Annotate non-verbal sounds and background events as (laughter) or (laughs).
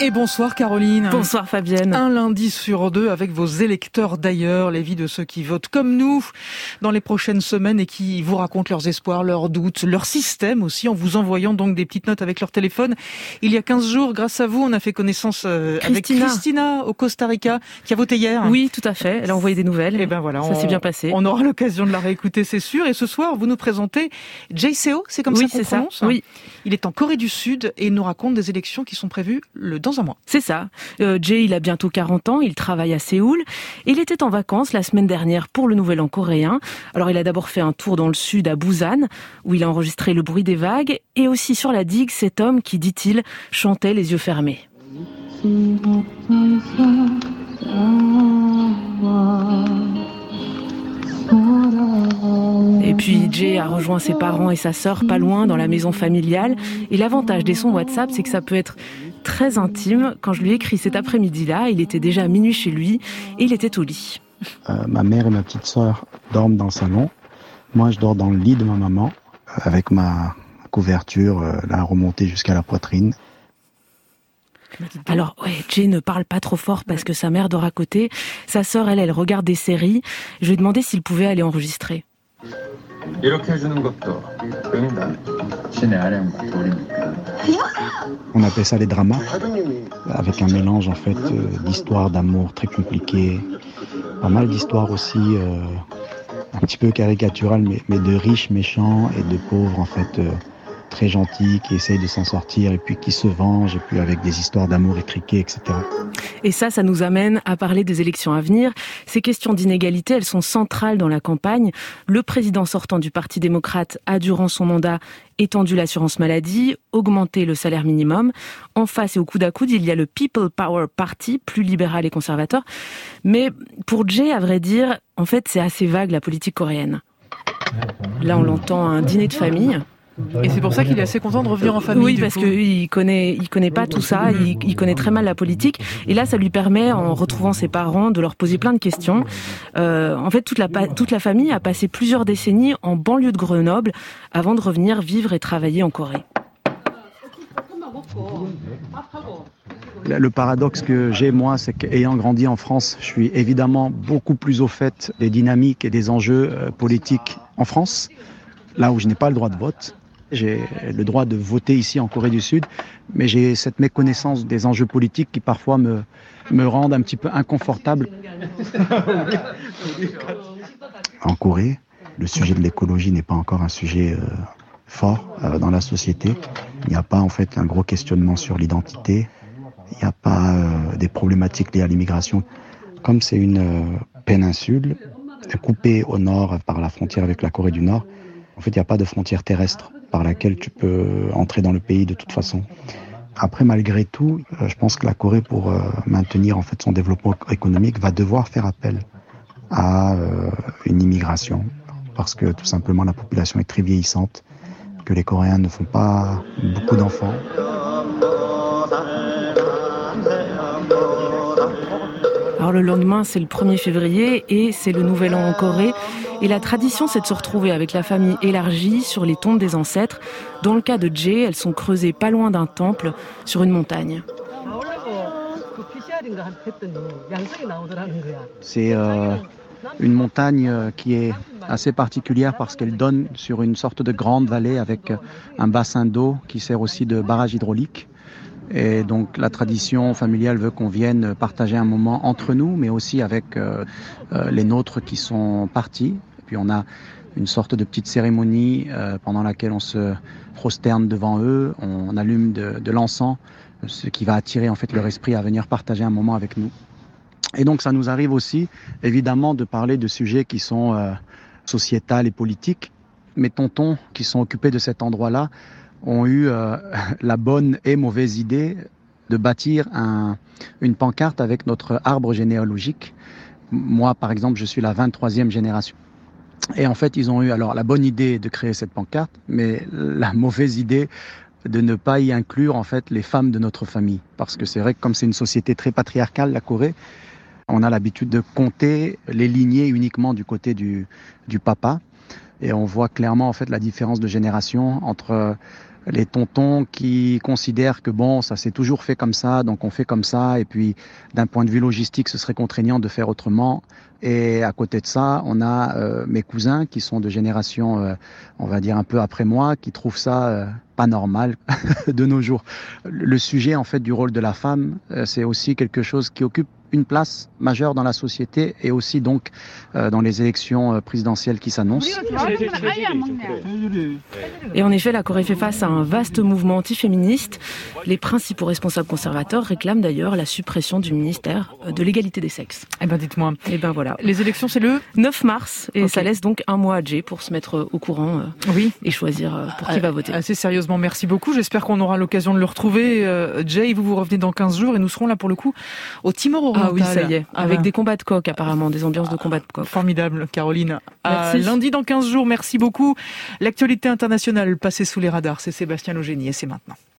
Et bonsoir Caroline. Bonsoir Fabienne. Un lundi sur deux avec vos électeurs d'ailleurs, les vies de ceux qui votent comme nous dans les prochaines semaines et qui vous racontent leurs espoirs, leurs doutes, leur système aussi en vous envoyant donc des petites notes avec leur téléphone. Il y a 15 jours, grâce à vous, on a fait connaissance euh, avec Christina au Costa Rica qui a voté hier. Oui, tout à fait. Elle a envoyé des nouvelles. Et eh ben voilà, ça s'est bien passé. On aura l'occasion de la réécouter, c'est sûr. Et ce soir, vous nous présentez JCO, c'est comme ça qu'on prononce. Ça. Oui. Il est en Corée du Sud et il nous raconte des élections qui sont prévues le dans un. C'est ça. Euh, Jay, il a bientôt 40 ans, il travaille à Séoul. Il était en vacances la semaine dernière pour le Nouvel An coréen. Alors il a d'abord fait un tour dans le sud à Busan, où il a enregistré le bruit des vagues, et aussi sur la digue, cet homme qui, dit-il, chantait les yeux fermés. Et puis Jay a rejoint ses parents et sa sœur pas loin dans la maison familiale. Et l'avantage des sons WhatsApp, c'est que ça peut être très intime. Quand je lui ai écrit cet après-midi-là, il était déjà minuit chez lui et il était au lit. Euh, ma mère et ma petite sœur dorment dans le salon. Moi, je dors dans le lit de ma maman avec ma couverture euh, là remontée jusqu'à la poitrine. Alors, ouais, Jay ne parle pas trop fort parce que sa mère dort à côté. Sa sœur, elle, elle regarde des séries. Je lui ai demandé s'il pouvait aller enregistrer. On appelle ça les dramas, avec un mélange en fait euh, d'histoires d'amour très compliquées, pas mal d'histoires aussi euh, un petit peu caricaturales, mais, de riches méchants et de pauvres en fait euh, très gentil, qui essaye de s'en sortir et puis qui se venge, et puis avec des histoires d'amour étriquées, etc. Et ça, ça nous amène à parler des élections à venir. Ces questions d'inégalité, elles sont centrales dans la campagne. Le président sortant du Parti démocrate a, durant son mandat, étendu l'assurance maladie, augmenté le salaire minimum. En face et au coude à coude, il y a le People Power Party, plus libéral et conservateur. Mais pour Jay, à vrai dire, en fait, c'est assez vague la politique coréenne. Là, on l'entend à un dîner de famille. Et c'est pour ça qu'il est assez content de revenir en famille. Oui, parce qu'il connaît, il connaît pas tout ça, il, connaît très mal la politique. Et là, ça lui permet, en retrouvant ses parents, de leur poser plein de questions. Euh, en fait, toute la, toute la famille a passé plusieurs décennies en banlieue de Grenoble avant de revenir vivre et travailler en Corée. Le paradoxe que j'ai, moi, c'est qu'ayant grandi en France, je suis évidemment beaucoup plus au fait des dynamiques et des enjeux euh, politiques en France, là où je n'ai pas le droit de vote. J'ai le droit de voter ici en Corée du Sud, mais j'ai cette méconnaissance des enjeux politiques qui parfois me, me rendent un petit peu inconfortable. En Corée, le sujet de l'écologie n'est pas encore un sujet euh, fort euh, dans la société. Il n'y a pas en fait un gros questionnement sur l'identité. Il n'y a pas euh, des problématiques liées à l'immigration. Comme c'est une péninsule coupée au nord par la frontière avec la Corée du Nord, en fait, il n'y a pas de frontière terrestre par laquelle tu peux entrer dans le pays de toute façon. Après, malgré tout, euh, je pense que la Corée, pour euh, maintenir en fait son développement économique, va devoir faire appel à euh, une immigration parce que tout simplement la population est très vieillissante, que les Coréens ne font pas beaucoup d'enfants. Alors le lendemain, c'est le 1er février et c'est le nouvel an en Corée. Et la tradition, c'est de se retrouver avec la famille élargie sur les tombes des ancêtres. Dans le cas de Jay, elles sont creusées pas loin d'un temple, sur une montagne. C'est euh, une montagne euh, qui est assez particulière parce qu'elle donne sur une sorte de grande vallée avec euh, un bassin d'eau qui sert aussi de barrage hydraulique. Et donc la tradition familiale veut qu'on vienne partager un moment entre nous, mais aussi avec les nôtres qui sont partis. Puis on a une sorte de petite cérémonie euh, pendant laquelle on se prosterne devant eux, on allume de, l'encens, ce qui va attirer en fait leur esprit à venir partager un moment avec nous. Et donc ça nous arrive aussi évidemment de parler de sujets qui sont euh, sociétals et politiques. Mes tontons qui sont occupés de cet endroit-là ont eu euh, (laughs) la bonne et mauvaise idée de bâtir un, une pancarte avec notre arbre généalogique. Moi, par exemple, je suis la 23e génération. Et en fait, ils ont eu alors la bonne idée de créer cette pancarte, mais la mauvaise idée de ne pas y inclure en fait les femmes de notre famille. Parce que c'est vrai que comme c'est une société très patriarcale, la Corée, on a l'habitude de compter les lignées uniquement du côté du, du papa. Et on voit clairement en fait la différence de génération entre les tontons qui considèrent que bon, ça s'est toujours fait comme ça, donc on fait comme ça, et puis d'un point de vue logistique, ce serait contraignant de faire autrement. Et à côté de ça, on a euh, mes cousins qui sont de génération, euh, on va dire un peu après moi, qui trouvent ça euh, pas normal (laughs) de nos jours. Le sujet en fait du rôle de la femme, c'est aussi quelque chose qui occupe une place majeure dans la société et aussi donc euh, dans les élections euh, présidentielles qui s'annoncent. Et en effet, la Corée fait face à un vaste mouvement antiféministe. Les principaux responsables conservateurs réclament d'ailleurs la suppression du ministère de l'égalité des sexes. Eh ben dites-moi. Eh ben voilà. Les élections c'est le 9 mars et ça laisse donc un mois à Jay pour se mettre au courant euh, oui. et choisir pour qui va voter. Assez sérieusement, merci beaucoup. J'espère qu'on aura l'occasion de le retrouver. Jay, vous vous revenez dans 15 jours et nous serons là pour le coup au Timor ah oui, ça y est. Avec des combats de coq, apparemment, des ambiances de combats de coq. Formidable, Caroline. À lundi dans 15 jours, merci beaucoup. L'actualité internationale passée sous les radars, c'est Sébastien Logénie et c'est maintenant.